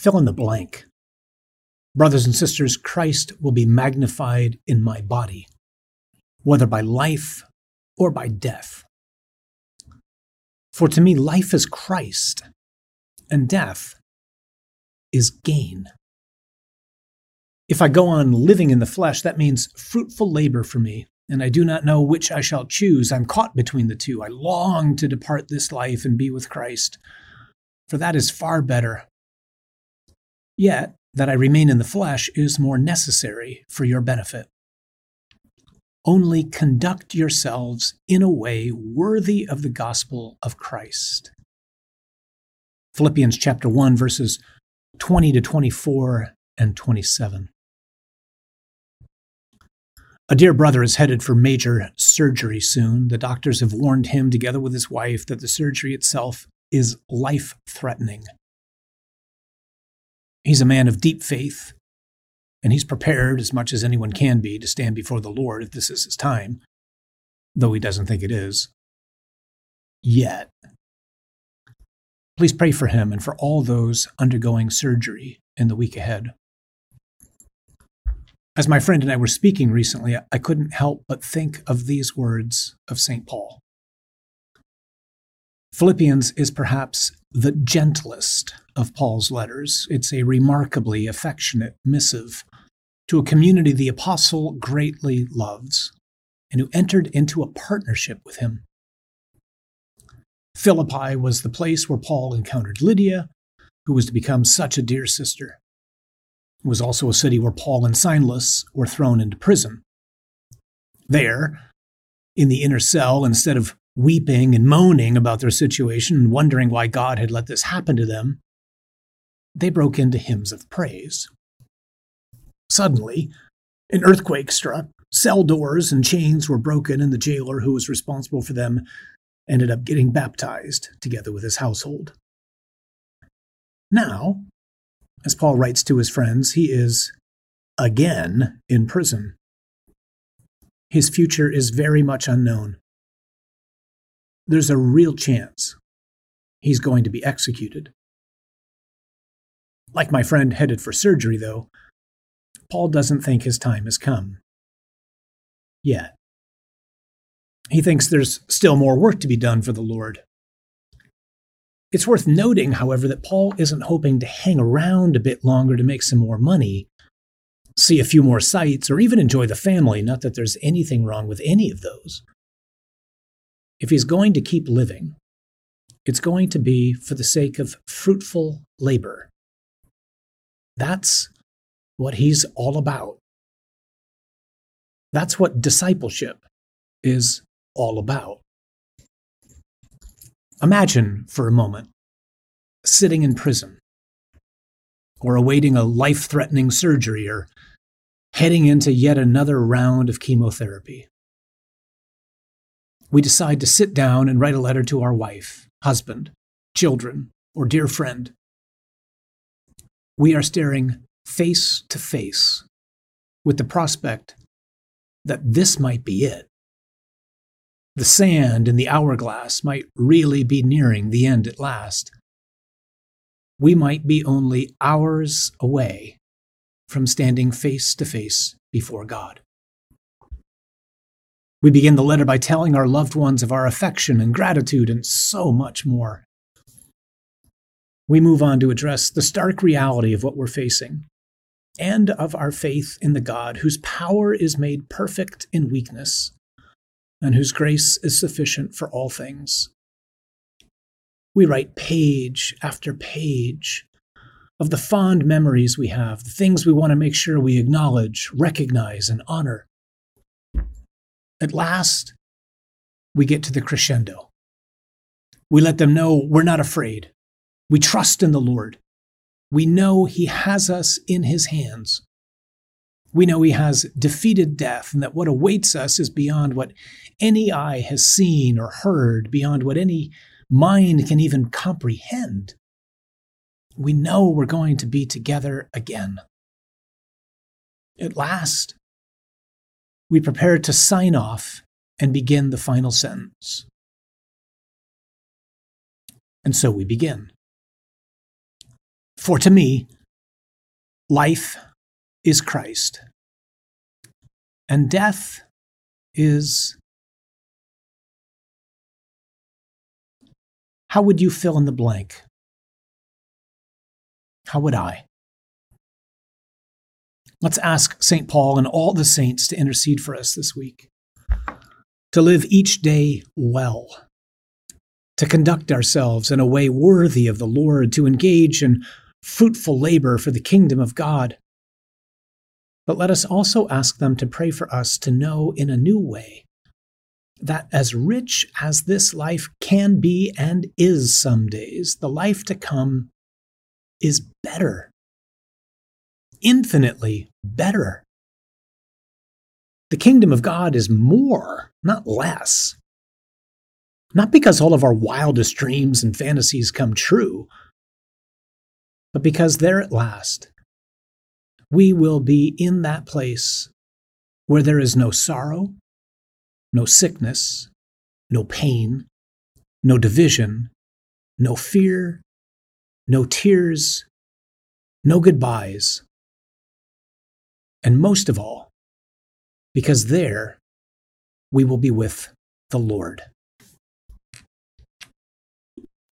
fill in the blank. Brothers and sisters, Christ will be magnified in my body, whether by life or by death. For to me, life is Christ, and death is gain. If I go on living in the flesh, that means fruitful labor for me, and I do not know which I shall choose. I'm caught between the two. I long to depart this life and be with Christ, for that is far better. Yet, that I remain in the flesh is more necessary for your benefit. Only conduct yourselves in a way worthy of the gospel of Christ. Philippians chapter 1 verses 20 to 24 and 27. A dear brother is headed for major surgery soon. The doctors have warned him, together with his wife, that the surgery itself is life threatening. He's a man of deep faith, and he's prepared as much as anyone can be to stand before the Lord if this is his time, though he doesn't think it is. Yet. Please pray for him and for all those undergoing surgery in the week ahead. As my friend and I were speaking recently, I couldn't help but think of these words of St. Paul. Philippians is perhaps the gentlest of Paul's letters. It's a remarkably affectionate missive to a community the apostle greatly loves and who entered into a partnership with him. Philippi was the place where Paul encountered Lydia, who was to become such a dear sister. It was also a city where Paul and Silas were thrown into prison. There, in the inner cell, instead of weeping and moaning about their situation and wondering why God had let this happen to them, they broke into hymns of praise. Suddenly, an earthquake struck, cell doors and chains were broken, and the jailer who was responsible for them ended up getting baptized together with his household. Now, as Paul writes to his friends, he is again in prison. His future is very much unknown there's a real chance he's going to be executed. Like my friend headed for surgery, though, Paul doesn't think his time has come. Yet. He thinks there's still more work to be done for the Lord. It's worth noting, however, that Paul isn't hoping to hang around a bit longer to make some more money, see a few more sights, or even enjoy the family. Not that there's anything wrong with any of those. If he's going to keep living, it's going to be for the sake of fruitful labor. That's what he's all about. That's what discipleship is all about. Imagine for a moment sitting in prison or awaiting a life threatening surgery or heading into yet another round of chemotherapy we decide to sit down and write a letter to our wife, husband, children, or dear friend. We are staring face to face with the prospect that this might be it. The sand in the hourglass might really be nearing the end at last. We might be only hours away from standing face to face before God. We begin the letter by telling our loved ones of our affection and gratitude and so much more. We move on to address the stark reality of what we're facing and of our faith in the God whose power is made perfect in weakness and whose grace is sufficient for all things. We write page after page of the fond memories we have, the things we want to make sure we acknowledge, recognize, and honor. At last, we get to the crescendo. We let them know we're not afraid. We trust in the Lord. We know He has us in His hands. We know He has defeated death and that what awaits us is beyond what any eye has seen or heard, beyond what any mind can even comprehend. We know we're going to be together again. At last, we prepare to sign off and begin the final sentence. And so we begin. For to me, life is Christ, and death is. How would you fill in the blank? How would I? Let's ask St. Paul and all the saints to intercede for us this week, to live each day well, to conduct ourselves in a way worthy of the Lord, to engage in fruitful labor for the kingdom of God. But let us also ask them to pray for us to know in a new way that as rich as this life can be and is some days, the life to come is better, infinitely better. The kingdom of God is more, not less. Not because all of our wildest dreams and fantasies come true, but because there at last we will be in that place where there is no sorrow, no sickness, no pain, no division, no fear, no tears, no goodbyes. And most of all, because there we will be with the Lord.